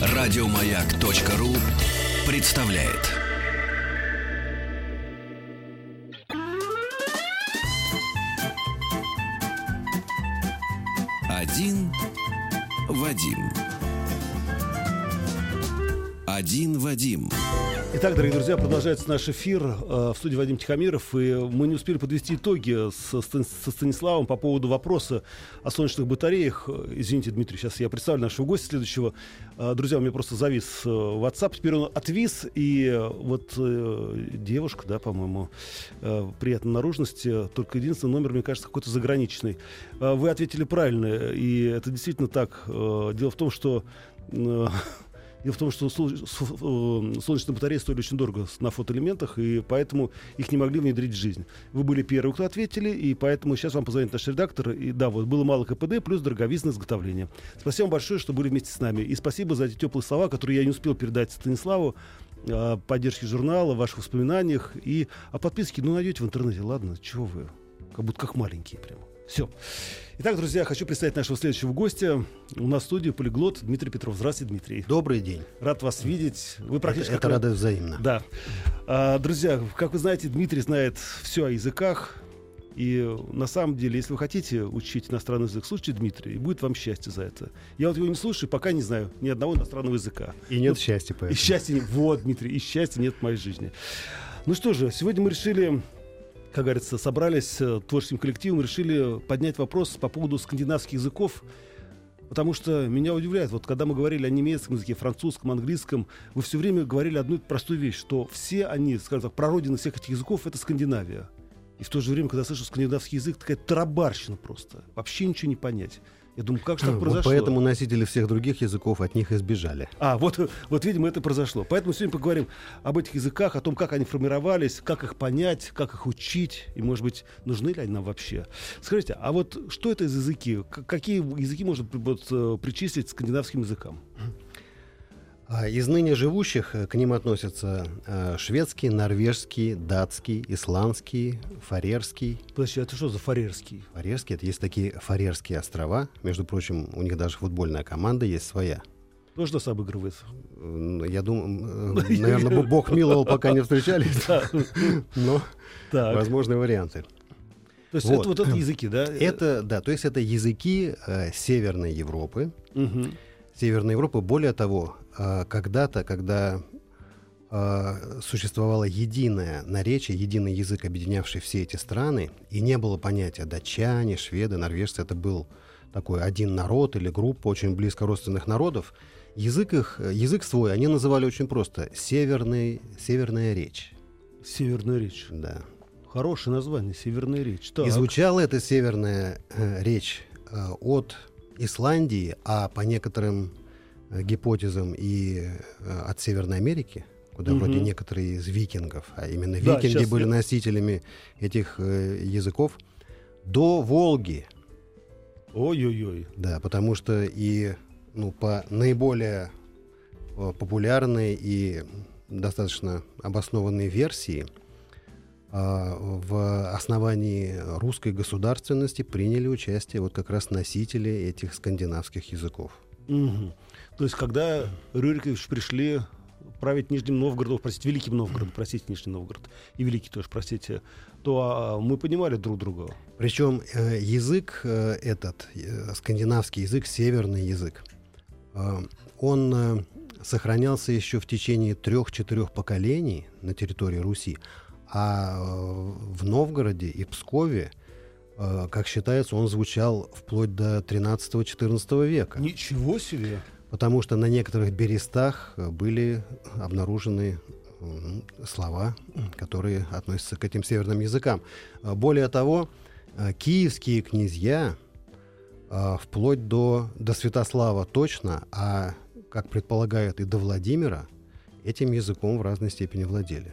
Радиомаяк.ру представляет. Один Вадим. Один Вадим. Итак, дорогие друзья, продолжается наш эфир э, в студии Вадим Тихомиров. И мы не успели подвести итоги со, Станиславом по поводу вопроса о солнечных батареях. Извините, Дмитрий, сейчас я представлю нашего гостя следующего. Э, друзья, у меня просто завис э, WhatsApp. Теперь он отвис. И вот девушка, да, по-моему, приятной наружности. Только единственный номер, мне кажется, какой-то заграничный. Вы ответили правильно. И это действительно так. Дело в том, что... Э, Дело в том, что э, солнечные батареи стоили очень дорого на фотоэлементах, и поэтому их не могли внедрить в жизнь. Вы были первые, кто ответили, и поэтому сейчас вам позвонит наш редактор. И да, вот было мало КПД, плюс дороговизное изготовление. Спасибо вам большое, что были вместе с нами. И спасибо за эти теплые слова, которые я не успел передать Станиславу о поддержке журнала, ваших воспоминаниях и о подписке. Ну, найдете в интернете, ладно, чего вы? Как будто как маленькие прямо. Все. Итак, друзья, хочу представить нашего следующего гостя. У нас в студии полиглот Дмитрий Петров. Здравствуйте, Дмитрий. Добрый день. Рад вас видеть. Вы практически... Это, это радость взаимно. Да. А, друзья, как вы знаете, Дмитрий знает все о языках. И на самом деле, если вы хотите учить иностранный язык, слушайте Дмитрия, и будет вам счастье за это. Я вот его не слушаю, пока не знаю ни одного иностранного языка. И нет вот, счастья поэтому. И счастья Вот, Дмитрий, и счастья нет в моей жизни. Ну что же, сегодня мы решили как говорится, собрались э, творческим коллективом, решили поднять вопрос по поводу скандинавских языков, Потому что меня удивляет, вот когда мы говорили о немецком языке, французском, английском, вы все время говорили одну простую вещь, что все они, скажем так, прародины всех этих языков — это Скандинавия. И в то же время, когда слышу скандинавский язык, такая тарабарщина просто. Вообще ничего не понять. Я думаю, как же так произошло? Вот поэтому носители всех других языков от них избежали. А, вот, вот, видимо, это произошло. Поэтому сегодня поговорим об этих языках, о том, как они формировались, как их понять, как их учить, и, может быть, нужны ли они нам вообще. Скажите, а вот что это за языки? Какие языки можно вот, э, причислить к скандинавским языкам? А из ныне живущих э, к ним относятся э, шведский, норвежский, датский, исландский, фарерский. Подожди, а это что за фарерский? Фарерский, это есть такие фарерские острова. Между прочим, у них даже футбольная команда есть своя. Тоже нас обыгрывает? Я думаю, э, наверное, Бог миловал, пока не встречались. Но возможные варианты. То есть вот. это вот это языки, да? Это, да, то есть это языки э, Северной Европы. Угу. Северной Европы. Более того, когда-то, когда а, существовало единое наречие, единый язык, объединявший все эти страны, и не было понятия датчане, шведы, норвежцы, это был такой один народ или группа очень близко родственных народов, язык их, язык свой они называли очень просто северный, северная речь. Северная речь. Да. Хорошее название, северная речь. Так. И звучала эта северная э, речь э, от Исландии, а по некоторым Э, гипотезам и э, от Северной Америки, куда угу. вроде некоторые из викингов, а именно да, викинги были носителями этих э, языков, до Волги. Ой-ой-ой. Да, потому что и ну, по наиболее э, популярной и достаточно обоснованной версии э, в основании русской государственности приняли участие вот как раз носители этих скандинавских языков. Угу. То есть, когда Рюрикович пришли править Нижним Новгородом, простите, Великим Новгородом, простите, Нижний Новгород, и Великий тоже, простите, то а, мы понимали друг друга. Причем э, язык э, этот, э, скандинавский язык, северный язык, э, он э, сохранялся еще в течение трех-четырех поколений на территории Руси, а э, в Новгороде и Пскове э, как считается, он звучал вплоть до 13-14 века. Ничего себе! Потому что на некоторых берестах э, были обнаружены слова, которые относятся к этим северным языкам. А более того, э, киевские князья э, вплоть до, до Святослава точно, а, как предполагают, и до Владимира, этим языком в разной степени владели.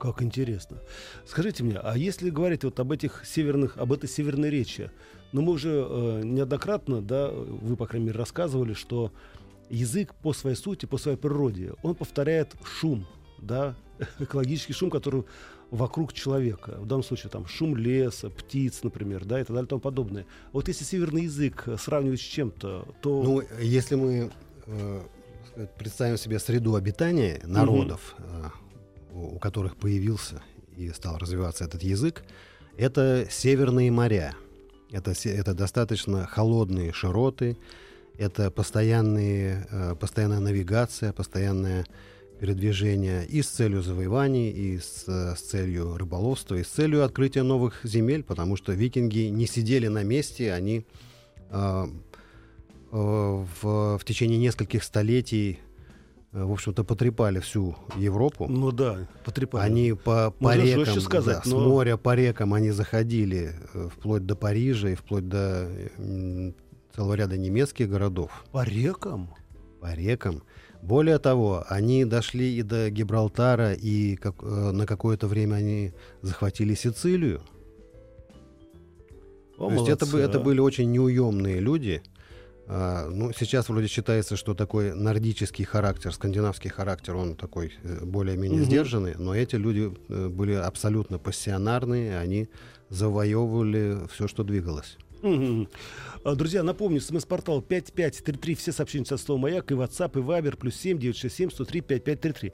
Как интересно. Скажите мне, а если говорить вот об этих северных, об этой северной речи, ну мы уже э, неоднократно, да, вы, по крайней мере, рассказывали, что язык по своей сути, по своей природе, он повторяет шум, да, экологический шум, который вокруг человека. В данном случае там шум леса, птиц, например, да, и так далее и тому подобное. Вот если северный язык сравнивать с чем-то, то... Ну, если мы э, представим себе среду обитания народов, угу. Э, у которых появился и стал развиваться этот язык, это северные моря. Это, это достаточно холодные широты, это постоянные, э, постоянная навигация, постоянное передвижение и с целью завоеваний, и с, с целью рыболовства, и с целью открытия новых земель, потому что викинги не сидели на месте, они э, э, в, в течение нескольких столетий э, в общем-то, потрепали всю Европу. Ну да, потрепали. Они по, по рекам, сказать, да, но... с моря по рекам они заходили э, вплоть до Парижа и вплоть до целого ряда немецких городов. По рекам? По рекам. Более того, они дошли и до Гибралтара, и как, э, на какое-то время они захватили Сицилию. О, То молодцы, есть это, а? это были очень неуемные люди. А, ну, сейчас вроде считается, что такой нордический характер, скандинавский характер, он такой э, более-менее угу. сдержанный, но эти люди э, были абсолютно пассионарные, они завоевывали все, что двигалось. А, друзья, напомню, смс-портал 5533, все сообщения со словом «Маяк» и WhatsApp, и Viber, плюс 7 967 103 5533.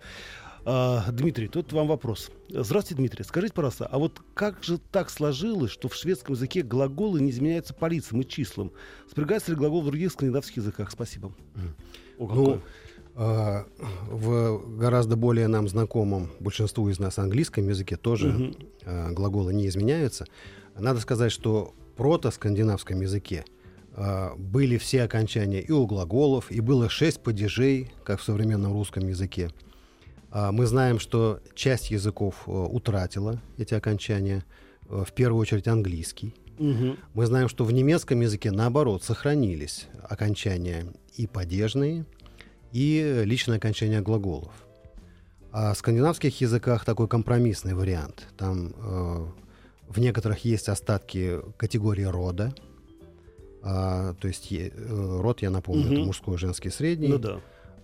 А, Дмитрий, тут вам вопрос. Здравствуйте, Дмитрий. Скажите, пожалуйста, а вот как же так сложилось, что в шведском языке глаголы не изменяются по лицам и числам? Спрягается ли глагол в других скандинавских языках? Спасибо. О, ну, а, в гораздо более нам знакомом большинству из нас английском языке тоже угу. а, глаголы не изменяются. Надо сказать, что прото-скандинавском языке э, были все окончания и у глаголов, и было шесть падежей, как в современном русском языке. Э, мы знаем, что часть языков э, утратила эти окончания, э, в первую очередь английский. Угу. Мы знаем, что в немецком языке, наоборот, сохранились окончания и падежные, и личное окончание глаголов. А в скандинавских языках такой компромиссный вариант. Там э, в некоторых есть остатки категории рода. А, то есть э, род, я напомню, угу. это мужской, женский, средний. Ну да.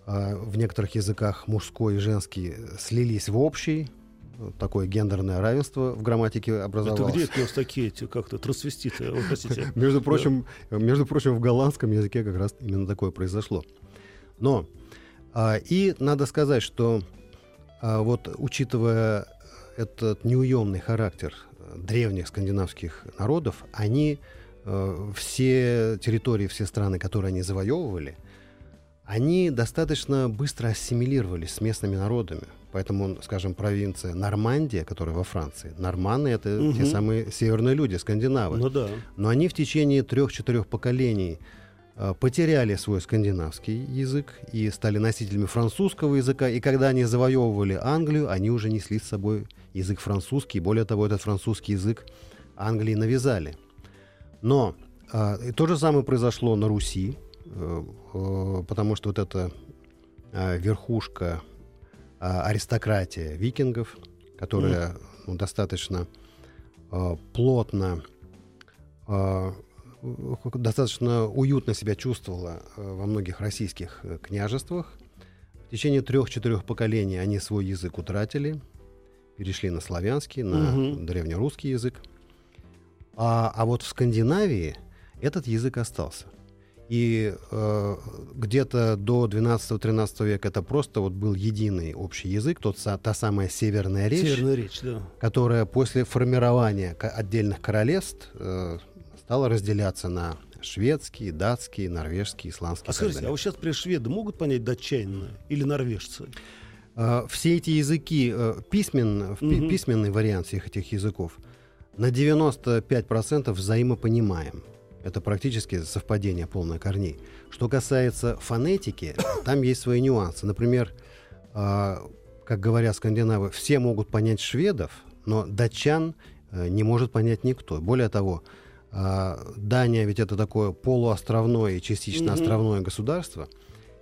А, в некоторых языках мужской и женский слились в общий. Такое гендерное равенство в грамматике образовалось. Это где это у нас такие эти как-то трансвеститы? между прочим, между прочим, в голландском языке как раз именно такое произошло. Но а, и надо сказать, что а, вот учитывая этот неуемный характер древних скандинавских народов, они э, все территории, все страны, которые они завоевывали, они достаточно быстро ассимилировались с местными народами. Поэтому, скажем, провинция Нормандия, которая во Франции, норманы это угу. те самые северные люди, скандинавы. Ну да. Но они в течение трех-четырех поколений э, потеряли свой скандинавский язык и стали носителями французского языка. И когда они завоевывали Англию, они уже несли с собой язык французский. Более того, этот французский язык Англии навязали. Но э, то же самое произошло на Руси, потому что вот эта э, верхушка э, аристократия викингов, которая mm. ну, достаточно э, плотно, э, достаточно уютно себя чувствовала э, во многих российских э, княжествах. В течение трех-четырех поколений они свой язык утратили, перешли на славянский, на угу. древнерусский язык. А, а вот в Скандинавии этот язык остался. И э, где-то до 12-13 века это просто вот был единый общий язык, тот, та самая северная речь, северная речь да. которая после формирования отдельных королевств э, стала разделяться на шведский, датский, норвежский, исландский. А скажите, а вот сейчас при шведы могут понять датчанина или норвежцы? А, все эти языки, э, письмен, угу. письменный вариант всех этих языков, на 95% взаимопонимаем. Это практически совпадение полное корней. Что касается фонетики, там есть свои нюансы. Например, а, как говорят скандинавы, все могут понять шведов, но датчан э, не может понять никто. Более того, а, Дания ведь это такое полуостровное и частично mm-hmm. островное государство,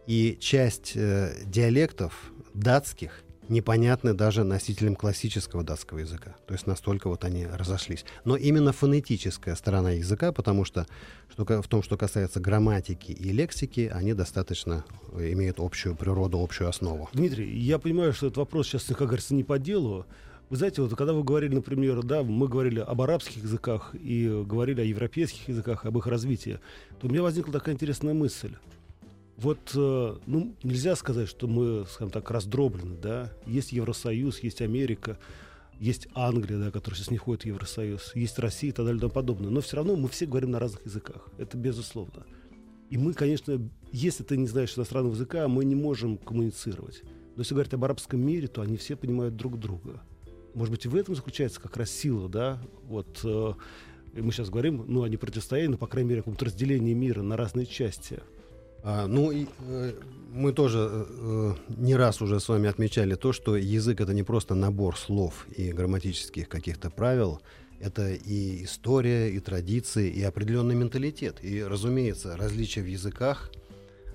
и часть э, диалектов датских непонятны даже носителям классического датского языка. То есть настолько вот они разошлись. Но именно фонетическая сторона языка, потому что, что в том, что касается грамматики и лексики, они достаточно имеют общую природу, общую основу. Дмитрий, я понимаю, что этот вопрос сейчас, как говорится, не по делу, Вы знаете, вот когда вы говорили, например, да, мы говорили об арабских языках и говорили о европейских языках, об их развитии, то у меня возникла такая интересная мысль. Вот, э, ну, нельзя сказать, что мы, скажем так, раздроблены, да. Есть Евросоюз, есть Америка, есть Англия, да, которая сейчас не входит в Евросоюз, есть Россия и так далее и тому подобное. Но все равно мы все говорим на разных языках. Это безусловно. И мы, конечно, если ты не знаешь иностранного языка, мы не можем коммуницировать. Но если говорить об арабском мире, то они все понимают друг друга. Может быть, и в этом заключается как раз сила, да? Вот э, мы сейчас говорим, ну, о непротивостоянии, но, по крайней мере, о каком-то разделении мира на разные части. А, ну, и, э, мы тоже э, не раз уже с вами отмечали то, что язык это не просто набор слов и грамматических каких-то правил, это и история, и традиции, и определенный менталитет. И, разумеется, различие в языках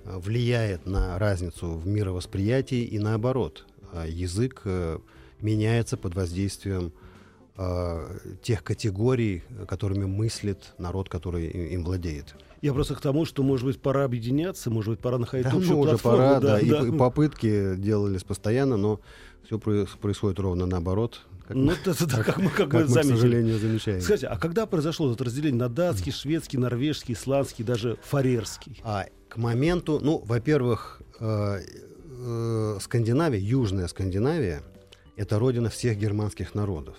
э, влияет на разницу в мировосприятии и наоборот. А язык меняется под воздействием тех категорий, которыми мыслит народ, который им владеет. Я просто к тому, что, может быть, пора объединяться, может быть, пора находить да, общую ну, уже платформу. пора, да, да. И, и попытки делались постоянно, но все происходит ровно наоборот. Как ну, это, это как, мы, как, как мы, к сожалению, замечаем. Скажите, а когда произошло это разделение на датский, шведский, норвежский, исландский, даже фарерский? А, к моменту, ну, во-первых, э, э, Скандинавия, Южная Скандинавия, это родина всех германских народов.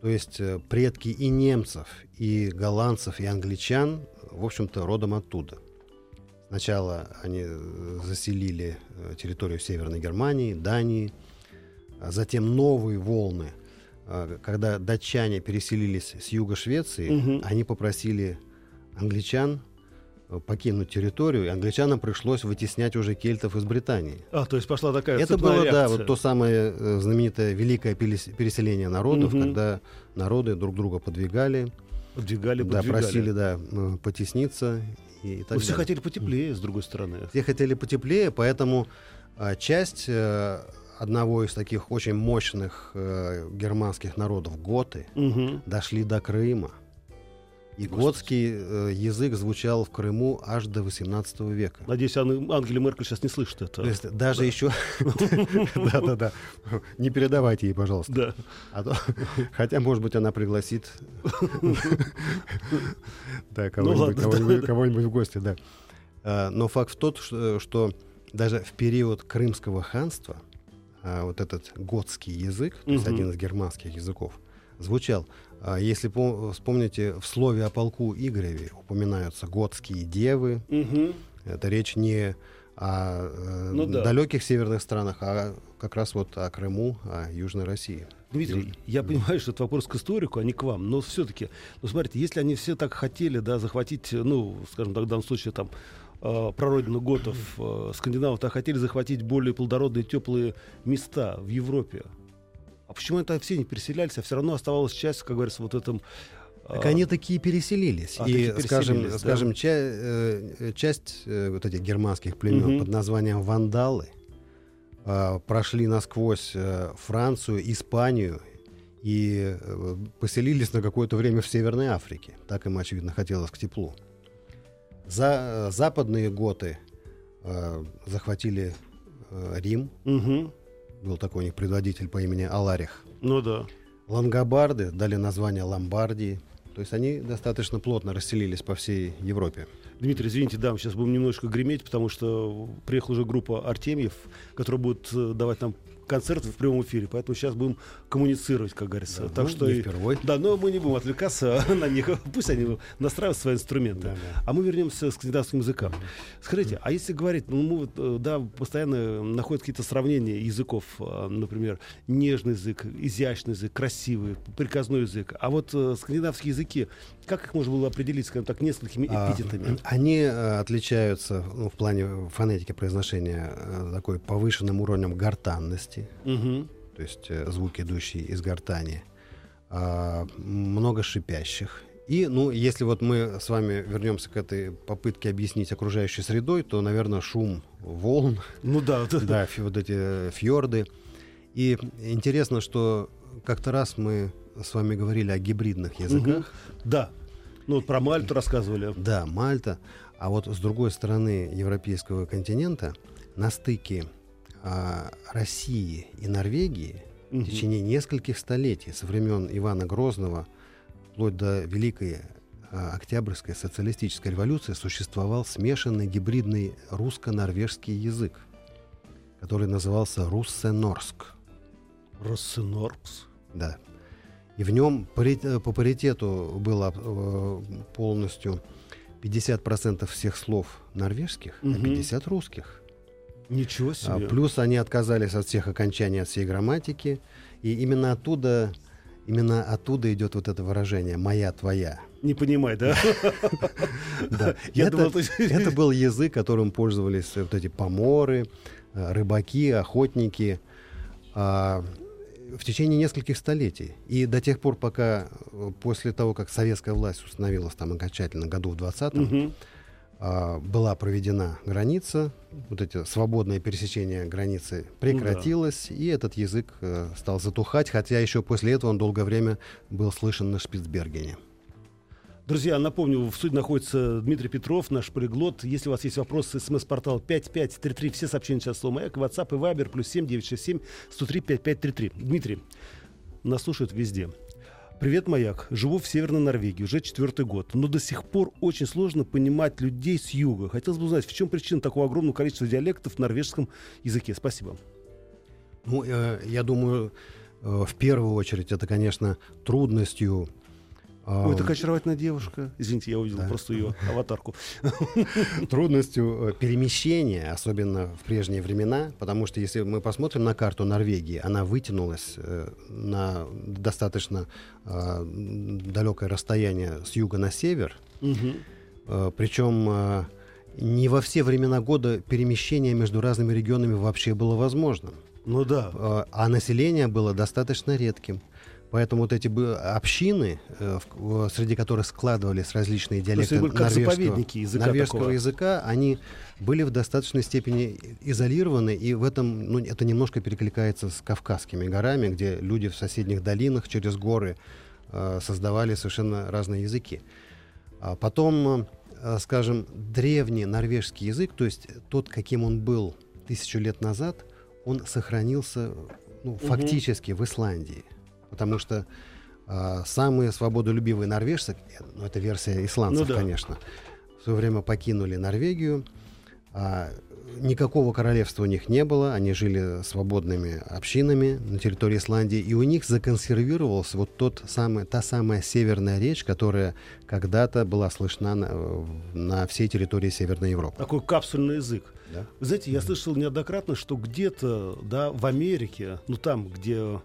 То есть э, предки и немцев, и голландцев, и англичан, в общем-то, родом оттуда. Сначала они э, заселили э, территорию Северной Германии, Дании, а затем новые волны, когда датчане переселились с юга Швеции, угу. они попросили англичан покинуть территорию, и англичанам пришлось вытеснять уже кельтов из Британии. А, то есть пошла такая Это было, реакция. да, вот то самое э, знаменитое великое переселение народов, угу. когда народы друг друга подвигали, подвигали, да, подвигали. просили, да, потесниться и, и так Но все хотели потеплее, с другой стороны. Все хотели потеплее, поэтому а, часть а, одного из таких очень мощных а, германских народов, готы, угу. дошли до Крыма. И готский э, язык звучал в Крыму аж до 18 века. Надеюсь, Ан- Ангела Меркель сейчас не слышит это. То есть даже еще... Да-да-да. Не передавайте ей, пожалуйста. Да. А хотя, может быть, она пригласит да, ну кого-нибудь в гости, да. А, но факт в тот, что даже в период Крымского ханства а, вот этот готский язык, то есть один из германских языков, звучал а если вспомните, в слове о полку Игореве упоминаются готские девы. Угу. Это речь не о э, ну, да. далеких северных странах, а как раз вот о Крыму, о Южной России. Дмитрий, Юж... я понимаю, что это вопрос к историку, а не к вам, но все-таки, ну смотрите, если они все так хотели, да, захватить, ну, скажем так, в данном случае там э, прародину готов, э, скандинавов, так хотели захватить более плодородные, теплые места в Европе, а почему это все не переселялись, а все равно оставалась часть, как говорится, вот этом так они такие переселились. А, и, такие скажем, переселились, да? скажем ча- э, часть э, вот этих германских племен угу. под названием вандалы э, прошли насквозь э, Францию, Испанию и э, поселились на какое-то время в Северной Африке. Так им, очевидно, хотелось к теплу. За, э, западные готы э, захватили э, Рим. Угу был такой у них предводитель по имени Аларих. Ну да. Лангобарды дали название Ломбардии. То есть они достаточно плотно расселились по всей Европе. Дмитрий, извините, да, мы сейчас будем немножко греметь, потому что приехала уже группа Артемьев, которая будет э, давать нам концерт в прямом эфире, поэтому сейчас будем коммуницировать, как говорится. Да, так ну, что не впервой. Да, но мы не будем отвлекаться на них. Пусть они настраивают свои инструменты. Да, да. А мы вернемся к скандинавским языкам. Скажите, а если говорить, ну мы э, да постоянно находят какие-то сравнения языков, э, например, нежный язык, изящный язык, красивый, приказной язык. А вот э, скандинавские языки, как их можно было определить, скажем так, несколькими а, эпитетами? А, они отличаются ну, в плане фонетики произношения такой повышенным уровнем гортанности гортанности, угу. то есть э, звуки, идущие из гортани, а, много шипящих. И, ну, если вот мы с вами вернемся к этой попытке объяснить окружающей средой, то, наверное, шум волн. Ну да. Да, вот эти э, фьорды. И интересно, что как-то раз мы с вами говорили о гибридных языках. Угу. Да. Ну, вот про Мальту рассказывали. Да, Мальта. А вот с другой стороны европейского континента, на стыке а, России и Норвегии В течение нескольких столетий, со времен Ивана Грозного, вплоть до Великой а, Октябрьской социалистической революции, существовал смешанный гибридный русско-норвежский язык, который назывался руссенорск. Руссеноркс? Да. И в нем пари- по паритету было э, полностью 50% всех слов норвежских, а Мгм. 50 русских. Ничего А, себе. плюс они отказались от всех окончаний, от всей грамматики. И именно оттуда, именно оттуда идет вот это выражение «моя, твоя». Не понимай, да? Да. Это, был язык, которым пользовались вот эти поморы, э, рыбаки, охотники а, в течение нескольких столетий. И до тех пор, пока э, после того, как советская власть установилась там окончательно году в 20-м, Мгм. а, была проведена граница, вот эти свободное пересечение границы прекратилось, и этот язык э, стал затухать, хотя еще после этого он долгое время был слышен на Шпицбергене. Друзья, напомню, в студии находится Дмитрий Петров, наш полиглот. Если у вас есть вопросы, смс-портал 5533, все сообщения сейчас слово «Маяк», WhatsApp и Viber, плюс 7967 103 5533. Дмитрий, нас слушают везде. Привет, Маяк. Живу в Северной Норвегии уже четвертый год, но до сих пор очень сложно понимать людей с юга. Хотелось бы узнать, в чем причина такого огромного количества диалектов в норвежском языке. Спасибо. Ну, э, я думаю, э, в первую очередь это, конечно, трудностью. Ой, такая очаровательная девушка. Извините, я увидел Да. просто ее аватарку. трудностью э, перемещения, особенно в прежние времена, потому что если мы посмотрим на карту Норвегии, она вытянулась э, на достаточно э, далекое расстояние с юга на север. Э, Причем не во все времена года перемещение между разными регионами вообще было возможным. Ну да. А население было достаточно редким. Поэтому вот эти общины, э, среди которых складывались различные диалекты норвежского, языка норвежского такого. языка, они были в достаточной степени изолированы, и в этом ну, это немножко перекликается с Кавказскими горами, где люди в соседних долинах через горы э, создавали совершенно разные языки. А потом, э, скажем, древний норвежский язык, то есть тот, каким он был тысячу лет назад, он сохранился ну, фактически в Исландии. Потому что а, самые свободолюбивые норвежцы, э, ну, это версия исландцев, Ну да. конечно, в свое время покинули Норвегию. а, никакого королевства у них не было, они жили свободными общинами на территории Исландии, и у них законсервировался вот тот самый, та самая северная речь, которая когда-то была слышна на, э, на всей территории Северной Европы. Такой капсульный язык. Да. Вы знаете, я слышал неоднократно, что где-то, да, в Америке, ну там, где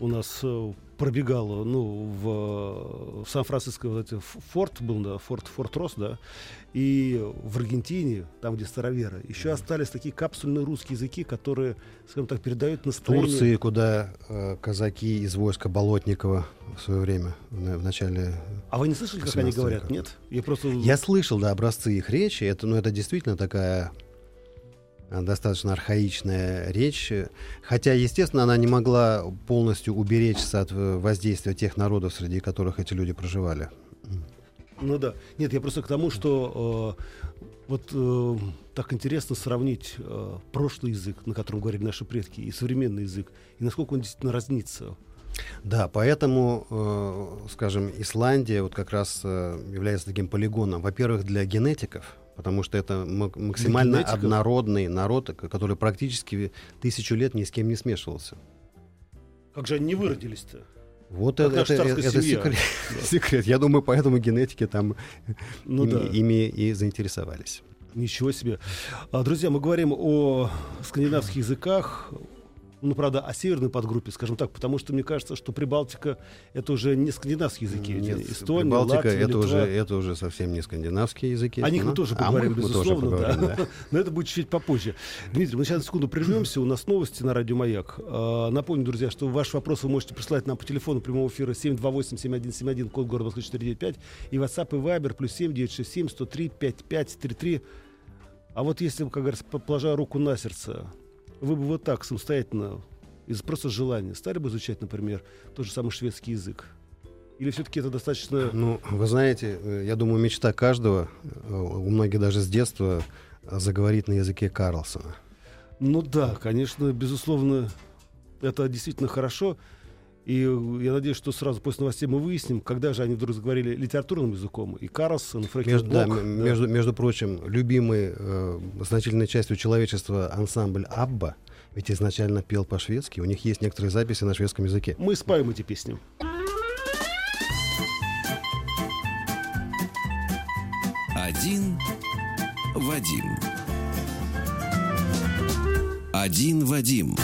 у нас э, пробегало, ну, в, э, в Сан-Франциско вот эти ф- форт был, да, форт, форт Рос, да, и в Аргентине, там, где староверы, еще остались такие капсульные русские языки, которые, скажем так, передают настроение. Турции, куда э, казаки из войска Болотникова в свое время, в, в начале... А вы не слышали, как они 18 говорят? века. Нет? Я просто... Я слышал, да, образцы их речи, это, ну, это действительно такая э, достаточно архаичная речь, э, хотя, естественно, она не могла полностью уберечься от э, воздействия тех народов, среди которых эти люди проживали. Ну да. Нет, я просто к тому, что э, вот э, так интересно сравнить э, прошлый язык, на котором говорили наши предки, и современный язык, и насколько он действительно разнится. Да, поэтому, э, скажем, Исландия вот как раз э, является таким полигоном, во-первых, для генетиков, потому что это ма- максимально однородный народ, который практически тысячу лет ни с кем не смешивался. Как же они не выродились-то? Вот Как это, это, это секрет, секрет. Я думаю, поэтому генетики там Ну ими, да. ими и заинтересовались. Ничего себе. А, друзья, мы говорим о скандинавских языках, ну, правда, о северной подгруппе, скажем так, потому что мне кажется, что Прибалтика — это уже не скандинавские языки. Нет, Эстония, Прибалтика Латвия, это Литва. уже, это уже совсем не скандинавские языки. О них мы но- тоже а поговорим, мы- мы тоже безусловно, поговорим, да. Но это будет чуть попозже. Дмитрий, мы сейчас на секунду прервемся. У нас новости на радио Маяк. А, Напомню, друзья, что ваши вопросы вы можете присылать нам по телефону прямого эфира 728-7171, код города Москвы 495, и WhatsApp и Viber плюс 7967 103 5533. А вот если, как говорится, по- положа руку на сердце, вы бы вот так самостоятельно, из просто желания, стали бы изучать, например, тот же самый шведский язык? Или все-таки это достаточно... Ну, вы знаете, э, я думаю, мечта каждого, э, у многих даже с детства, э, заговорить на языке Карлсона. Ну да, конечно, безусловно, Это действительно хорошо. И я надеюсь, что сразу после новостей мы выясним, когда же они вдруг заговорили литературным языком. И Карлсон, и между, да, да. между, между прочим, любимый э, значительной частью человечества ансамбль Абба, ведь изначально пел по-шведски. У них есть некоторые записи на шведском языке. Мы спаем эти песни. Один Вадим. Один Вадим.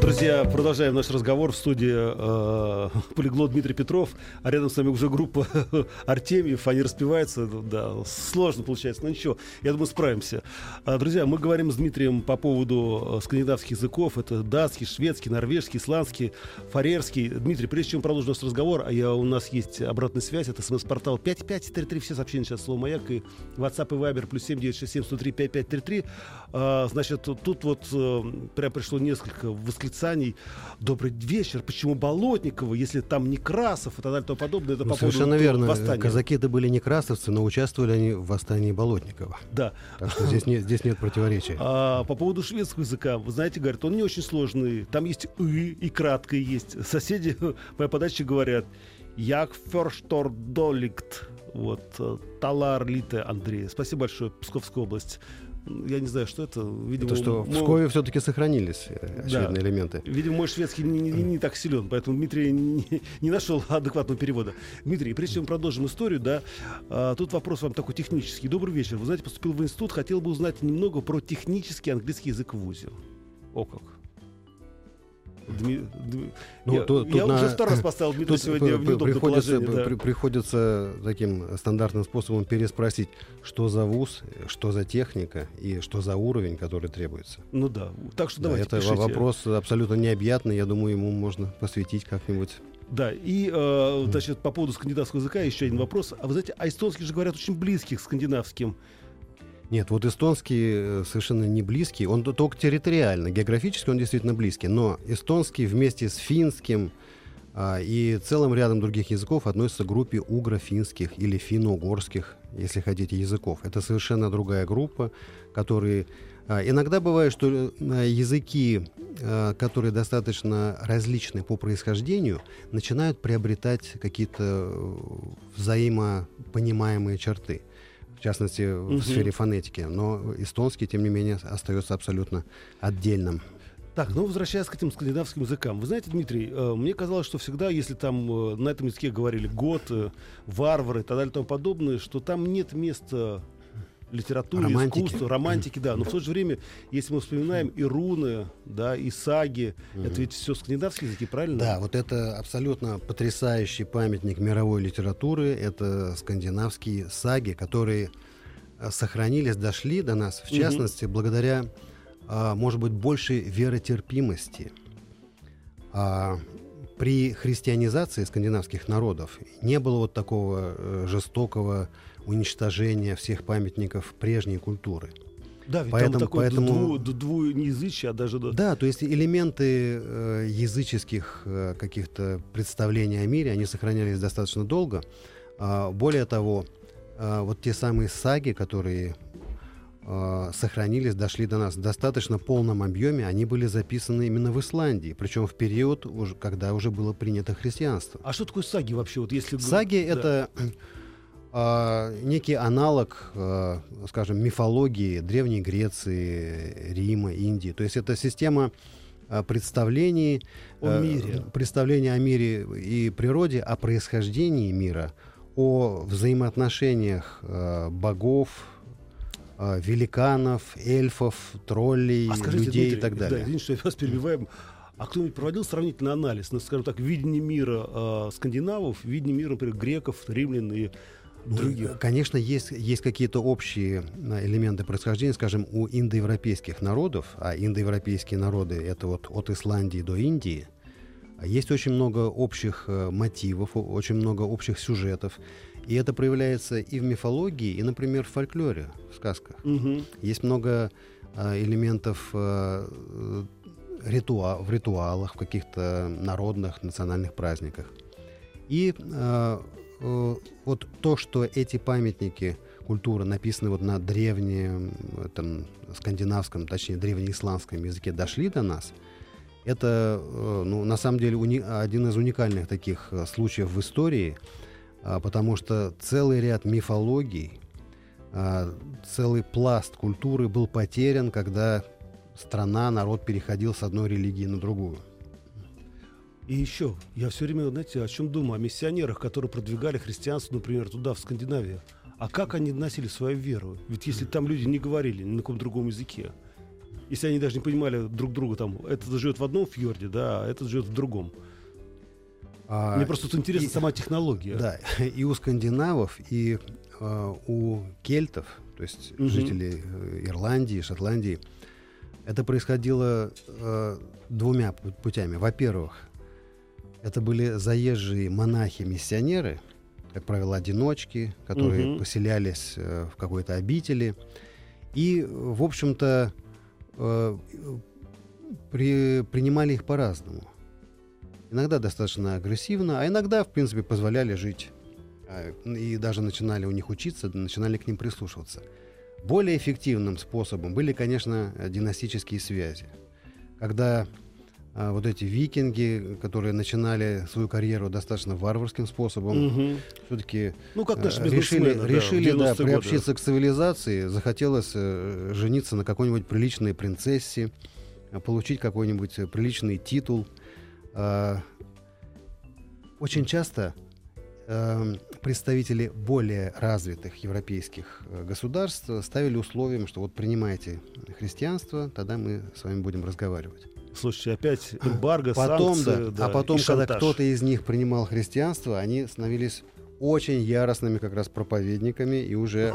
Друзья, продолжаем наш разговор в студии э, полиглот Дмитрий Петров, а рядом с нами уже группа Артемьев, они распеваются, да, сложно получается, но ничего, я думаю, справимся. А, друзья, мы говорим с Дмитрием по поводу э, скандинавских языков, это датский, шведский, норвежский, исландский, фарерский. Дмитрий, прежде чем продолжим наш разговор, а я, у нас есть обратная связь, это смс-портал 5533, все сообщения сейчас слово «Маяк» и WhatsApp и Viber плюс 7967 103 5533. А, значит, тут вот э, прям пришло несколько восклицаний восклицаний «Добрый вечер! Почему Болотникова, если там Некрасов?» и так далее и тому подобное. Это ну, по совершенно верно. Восстания. Казаки это были некрасовцы, но участвовали они в восстании Болотникова. Да. Так что здесь нет, здесь нет противоречия. А, по поводу шведского языка, вы знаете, говорят, он не очень сложный. Там есть «ы» и краткое есть. Соседи по подаче говорят «як ферштор доликт». Вот, Талар Лите Андрей. Спасибо большое, Псковская область я не знаю, что это. Видимо, это что в Пскове все-таки сохранились э, очевидные да. элементы. Видимо, мой шведский не, не, не так силен, поэтому Дмитрий не, не нашел адекватного перевода. Дмитрий, прежде чем продолжим историю, да, а, тут вопрос вам такой технический. Добрый вечер. Вы знаете, поступил в институт, хотел бы узнать немного про технический английский язык в ВУЗе. О как. Дми... Ну, я то, я на... уже второй раз поставил Дмитрия сегодня в неудобное приходится, положение. Да. приходится таким стандартным способом переспросить, что за вуз, что за техника и что за уровень, который требуется. Ну да, так что давайте да, Это пишите. вопрос абсолютно необъятный, я думаю, ему можно посвятить как-нибудь. Да, и, э, значит, по поводу скандинавского языка еще один вопрос. А вы знаете, а эстонский же говорят очень близких к скандинавским. Нет, вот эстонский э, совершенно не близкий, он только территориально, географически он действительно близкий, но эстонский вместе с финским а, и целым рядом других языков относится к группе угро-финских или финно-угорских, если хотите, языков. Это совершенно другая группа, которые... А, иногда бывает, что э, языки, а, которые достаточно различны по происхождению, начинают приобретать какие-то взаимопонимаемые черты частности, в угу. сфере фонетики. Но эстонский, тем не менее, остается абсолютно отдельным. Так, ну возвращаясь к этим скандинавским языкам. Вы знаете, Дмитрий, э, мне казалось, что всегда, если там э, на этом языке говорили год, э, варвары и так далее и тому подобное, что там нет места литературе, романтики. искусству, романтики, да. Но в то же время, если мы вспоминаем и руны, да, и саги, mm это ведь все скандинавские языки, правильно? Да, вот это абсолютно потрясающий памятник мировой литературы. Это скандинавские саги, которые э, сохранились, дошли до нас, в частности, mm благодаря, а, может быть, большей веротерпимости. А, при христианизации скандинавских народов не было вот такого э, жестокого уничтожения всех памятников прежней культуры. Да, ведь поэтому, там такое поэтому... дву, двуязычие, а даже... Да, то есть элементы э, языческих э, каких-то представлений о мире, они сохранялись достаточно долго. А, более того, а, вот те самые саги, которые а, сохранились, дошли до нас в достаточно полном объеме, они были записаны именно в Исландии, причем в период, когда уже было принято христианство. А что такое саги вообще? Вот если... Саги да. это а, некий аналог, а, скажем, мифологии Древней Греции, Рима, Индии. То есть это система а, представлений о мире. представления о мире и природе, о происхождении мира, о взаимоотношениях богов, великанов, эльфов, троллей, а скажите, людей Дмитрий, и так далее. Да, извините, что я вас перебиваю. А кто-нибудь проводил сравнительный анализ, ну, скажем так, видение мира э, скандинавов, видение мира, например, греков, римлян и других? Конечно, есть, есть какие-то общие э, элементы происхождения, скажем, у индоевропейских народов, а индоевропейские народы — это вот от Исландии до Индии, есть очень много общих э, мотивов, очень много общих сюжетов. И это проявляется и в мифологии, и, например, в фольклоре, в сказках. Угу. Есть много э, элементов э, ритуа в ритуалах, в каких-то народных, национальных праздниках. И э, Э, вот то, что эти памятники культуры написаны вот на древнем, там, скандинавском, точнее, древнеисландском языке, дошли до нас, Это, э, ну, на самом деле, уни- один из уникальных таких э, случаев в истории, а, потому что целый ряд мифологий, а, целый пласт культуры был потерян, когда страна, народ переходил с одной религии на другую. И еще, я все время, знаете, о чем думаю? О миссионерах, которые продвигали христианство, например, туда, в Скандинавию. А как они носили свою веру? Ведь если там люди не говорили ни на каком другом языке, если они даже не понимали друг друга, там, этот живет в одном фьорде, да, а этот живет в другом. А, Мне просто вот интересна и- сама технология. Да, и у скандинавов, и э, у кельтов, то есть Мгм. жителей э, Ирландии, Шотландии, это происходило э, двумя пу- путями. Во-первых, это были заезжие монахи-миссионеры, как правило, одиночки, которые Мгм. поселялись э, в какой-то обители. И, в общем-то, э, при- принимали их по-разному. Иногда достаточно агрессивно, а иногда, в принципе, позволяли жить. А, И даже начинали у них учиться, начинали к ним прислушиваться. Более эффективным способом были, конечно, династические связи. Когда а, вот эти викинги, которые начинали свою карьеру достаточно варварским способом, Мгм. все-таки Ну, как наши Э, решили, да, решили да, 90-е годы. приобщиться к цивилизации, захотелось э, жениться на какой-нибудь приличной принцессе, э, получить какой-нибудь э, приличный титул. А, Очень часто э, представители более развитых европейских э, государств ставили условием, что вот принимайте христианство, тогда мы с вами будем разговаривать. Слушайте, опять эмбарго, Потом, санкции, да, да, а потом, когда кто-то из них принимал христианство, они становились очень яростными как раз проповедниками и уже,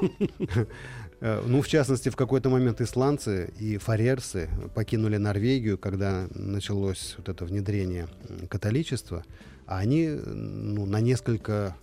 э, ну, в частности, в какой-то момент исландцы и фарерсы покинули Норвегию, когда началось вот это внедрение католичества, а они ну, на несколько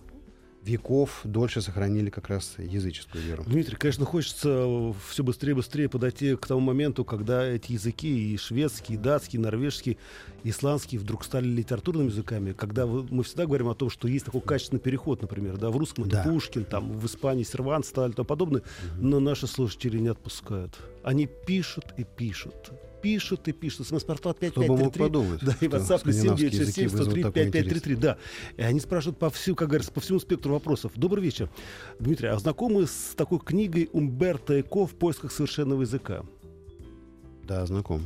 веков дольше сохранили как раз языческую веру. Дмитрий, конечно, хочется все быстрее и быстрее подойти к тому моменту, когда эти языки, и шведский, и датский, и норвежский, и исландский, вдруг стали литературными языками. Когда мы всегда говорим о том, что есть такой качественный переход, например, да, в русском это Да. Пушкин, там, в Испании Сервант стали и тому подобное, но наши слушатели не отпускают. Они пишут и пишут. Пишут и пишут. СМС-портал Кто бы 5533. мог подумать, Да, и WhatsApp плюс скандинавские 7967 языки вызовут 103 такой 5533. Да. И они спрашивают по всему, как говорится, по всему спектру вопросов. Добрый вечер. Дмитрий, а знакомы с такой книгой Умберто Эко «В поисках совершенного языка»? Да, знаком.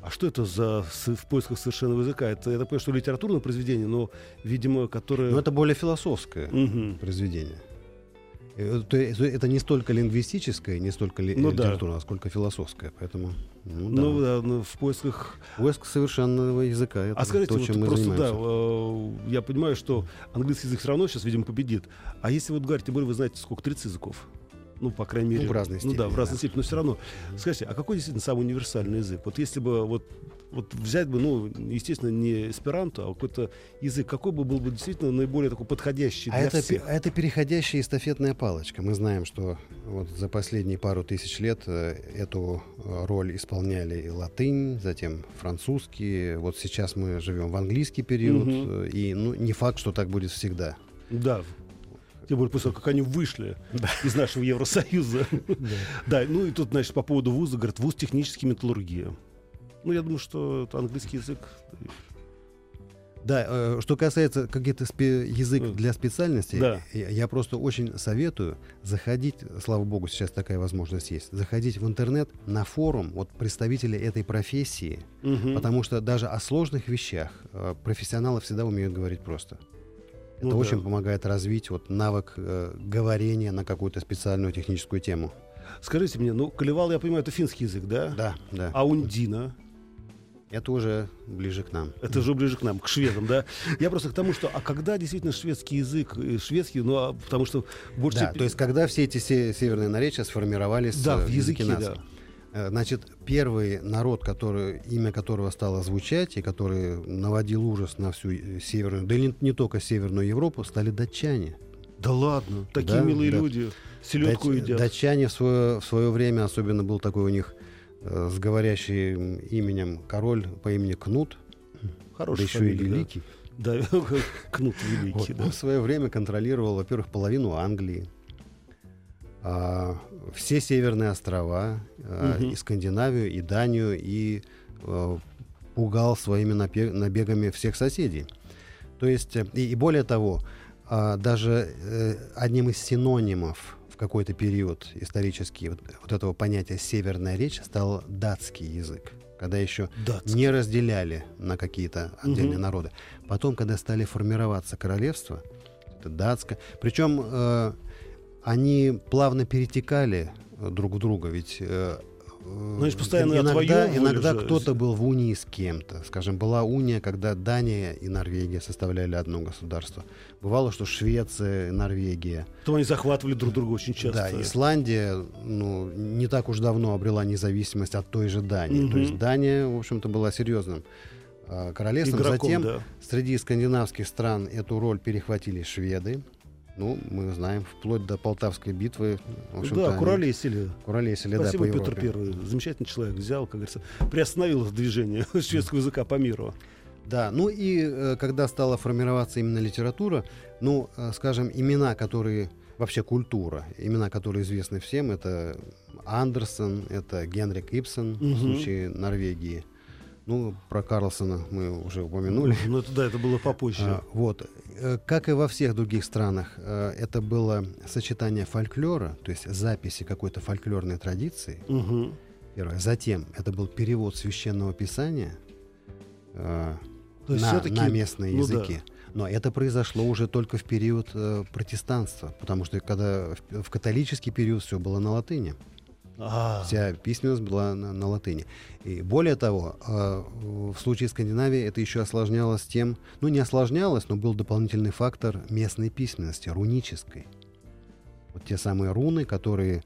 А что это за «В поисках совершенного языка»? Это, я так понимаю, что литературное произведение, но, видимо, которое... Но это более философское. Мгм. произведение. Э, то есть Это не столько лингвистическое, не столько ли- Ну да. литературное, а сколько философское. Поэтому, ну, да. Ну, да, ну, в поисках... Поиск совершенного языка. Это А скажите, то, вот чем мы просто, да, занимаемся. э, я понимаю, что английский язык все равно сейчас, видимо, победит. А если вот говорить, тем более вы знаете, сколько, 30 языков? Ну, по крайней мере. в разной Ну да, в степени, разной да. степени, но все равно. Скажите, а какой действительно самый универсальный язык? Вот если бы вот, вот взять бы, ну, естественно, не эсперанто, а какой-то язык, какой бы был бы действительно наиболее такой подходящий А для это, всех? пе- это переходящая эстафетная палочка. Мы знаем, что вот за последние пару тысяч лет э, эту э, роль исполняли и латынь, затем французский. Вот сейчас мы живем в английский период, э, и ну, не факт, что так будет всегда. Да. Тем более после того, как они вышли из нашего Евросоюза. Да, ну и тут, значит, по поводу вуза, говорят, вуз технический металлургия. Ну, я думаю, что это английский язык. Да, э, что касается каких-то спе- язык для специальностей, да. я, я просто очень советую заходить, слава богу, сейчас такая возможность есть, заходить в интернет на форум вот представителей этой профессии, Мгм. потому что даже о сложных вещах э, профессионалы всегда умеют говорить просто. Это Ну да. очень помогает развить вот навык э, говорения на какую-то специальную техническую тему. Скажите мне, ну, колевал, я понимаю, это финский язык, да? Да, да. А ундина? Это уже ближе к нам. Это уже ближе к нам, к шведам, да? Я просто к тому, что, а когда действительно шведский язык, э, шведский, ну, а потому что больше... Да, то есть когда все эти се- северные наречия сформировались Да, э, в языке, нации. да. Э, Значит, первый народ, который, имя которого стало звучать и который наводил ужас на всю северную, да и не, только северную Европу, стали датчане. Да ладно, такие Да, милые да. люди. Селедку Дать- едят. Датчане в свое, в свое время, особенно был такой у них э, с говорящим именем король по имени Кнут, Хорошая да еще и фамилия, да. великий. Да, Кнут Вот, Великий, да. Он в свое время контролировал, во-первых, половину Англии, а, все северные острова, а, и Скандинавию, и Данию, и э, пугал своими набегами всех соседей. То есть, э, и, и более того, а, даже э, одним из синонимов какой-то период исторический вот, вот этого понятия «северная речь» стал датский язык когда еще Датский. не разделяли на какие-то отдельные угу. народы. Потом, когда стали формироваться королевства, это датское, причем э, они плавно перетекали друг в друга, ведь э, Ну, постоянно иногда, иногда кто-то был в унии с кем-то. Скажем, была уния, когда Дания и Норвегия составляли одно государство. Бывало, что Швеция, Норвегия. То они захватывали друг друга очень часто. Да, Исландия ну, не так уж давно обрела независимость от той же Дании. Угу. То есть Дания, в общем-то, была серьезным э, королевством. Игроком, Затем да. среди скандинавских стран эту роль перехватили шведы. Ну, мы знаем, вплоть до Полтавской битвы. В да, куролесили. Куролесили, Спасибо, да, по Петр Первый. Замечательный человек. Взял, как говорится, приостановил движение шведского языка по миру. Да, ну и э, когда стала формироваться именно литература, ну, э, скажем, имена, которые вообще культура, имена, которые известны всем, это Андерсон, это Генрик Ипсон угу. в случае Норвегии. Ну, про Карлсона мы уже упомянули. Ну, это, да, это было попозже. А, вот. Э, как и во всех других странах, э, это было сочетание фольклора, то есть записи какой-то фольклорной традиции. Угу. Первое. Затем это был перевод священного писания э, на, на местные ну, языки. Да. Но это произошло уже только в период э, протестанства, потому что когда в, в католический период все было на латыни. А-а-а. Вся письменность была на, на латыни. И более того, э, в случае Скандинавии это еще осложнялось тем, ну не осложнялось, но был дополнительный фактор местной письменности, рунической. Вот те самые руны, которые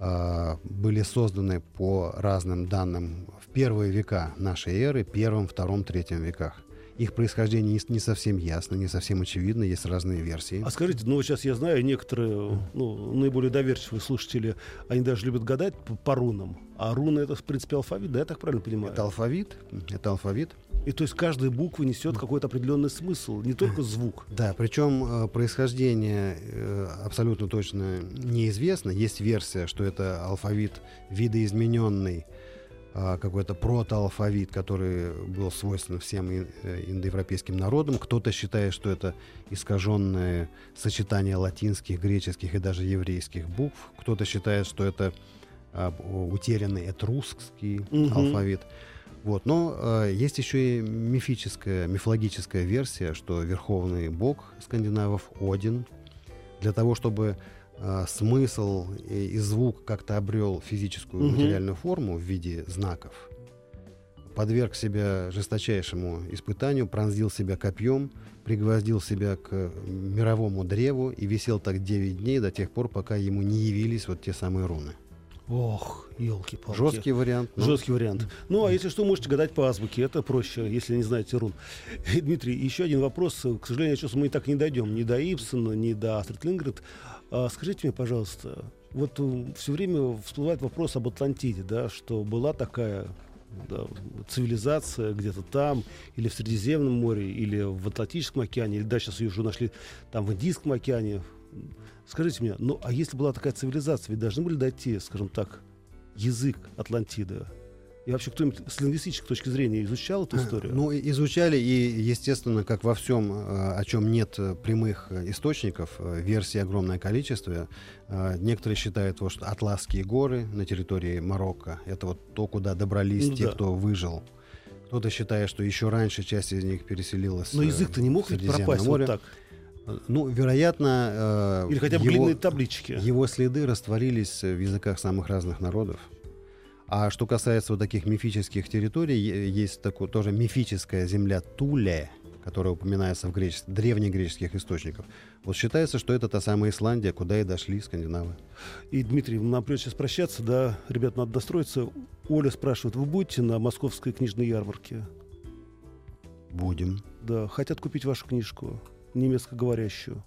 э, были созданы по разным данным в первые века нашей эры, первом, втором, третьем веках. Их происхождение не, не совсем ясно, не совсем очевидно, есть разные версии. А скажите, ну сейчас я знаю, некоторые ну, наиболее доверчивые слушатели, они даже любят гадать по, по рунам. А руны это, в принципе, алфавит, да, я так правильно понимаю? Это алфавит, это алфавит. И то есть каждая буква несет какой-то определенный смысл, не только звук. Да, причем э, происхождение э, абсолютно точно неизвестно. Есть версия, что это алфавит видоизмененный какой-то протоалфавит, который был свойственен всем э, индоевропейским народам. Кто-то считает, что это искаженное сочетание латинских, греческих и даже еврейских букв. Кто-то считает, что это а, утерянный этрусский угу. алфавит. Вот. Но э, есть еще и мифическая, мифологическая версия, что верховный бог скандинавов Один для того, чтобы э, смысл и, и звук как-то обрел физическую угу. материальную форму в виде знаков, подверг себя жесточайшему испытанию, пронзил себя копьем, пригвоздил себя к мировому древу и висел так 9 дней до тех пор, пока ему не явились вот те самые руны. Ох, елки-палки. Жесткий вариант. Ну. Жесткий вариант. Ну, а если что, можете гадать по азбуке. Это проще, если не знаете рун. И, Дмитрий, еще один вопрос. К сожалению, сейчас мы и так не дойдем ни до Ипсона, ни до Астрид Лингрид. А, скажите мне, пожалуйста, вот э, все время всплывает вопрос об Атлантиде, да, что была такая да, цивилизация где-то там, или в Средиземном море, или в Атлантическом океане, или да, сейчас ее уже нашли там в Индийском океане. Скажите мне, ну а если была такая цивилизация, ведь должны были дойти, скажем так, язык Атлантиды, и вообще кто-нибудь с лингвистической точки зрения изучал эту историю? Ну, изучали, и, естественно, как во всем, э, о чем нет э, прямых э, источников, версий огромное количество. Некоторые считают, что Атласские горы на территории Марокко — это вот то, куда добрались ну, те, да. кто выжил. Кто-то считает, что еще раньше часть из них переселилась Но язык-то не мог ведь пропасть море. вот так? Ну, вероятно... Или хотя бы его, длинные таблички. Его следы растворились в языках самых разных народов. А что касается вот таких мифических территорий, есть такое тоже мифическая земля Туле, которая упоминается в греч... древнегреческих источниках. Вот считается, что это та самая Исландия, куда и дошли скандинавы. И, Дмитрий, нам придется сейчас прощаться, да, ребят, надо достроиться. Оля спрашивает, вы будете на московской книжной ярмарке? Будем. Да, хотят купить вашу книжку, немецкоговорящую.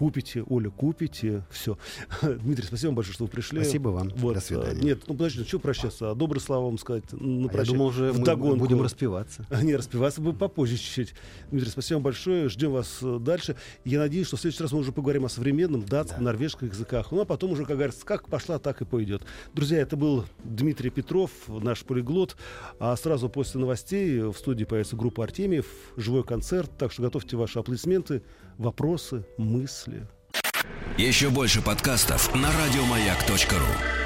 Купите, Оля, купите, все. Дмитрий, спасибо большое, что вы пришли. Спасибо вам. Вот. До свидания. Нет, ну подожди, ну что прощаться? А добрые слова вам сказать? Ну, а я думал, уже мы будем распиваться. Не, распиваться бы попозже чуть-чуть. Дмитрий, спасибо большое. Ждем вас э, дальше. Я надеюсь, что в следующий раз мы уже поговорим о современном датском, да. норвежском языках. Ну, а потом уже, как говорится, как пошла, так и пойдет. Друзья, это был Дмитрий Петров, наш полиглот. А сразу после новостей в студии появится группа Артемьев, живой концерт. Так что готовьте ваши аплодисменты, вопросы, мысли. Еще больше подкастов на радиомаяк.ру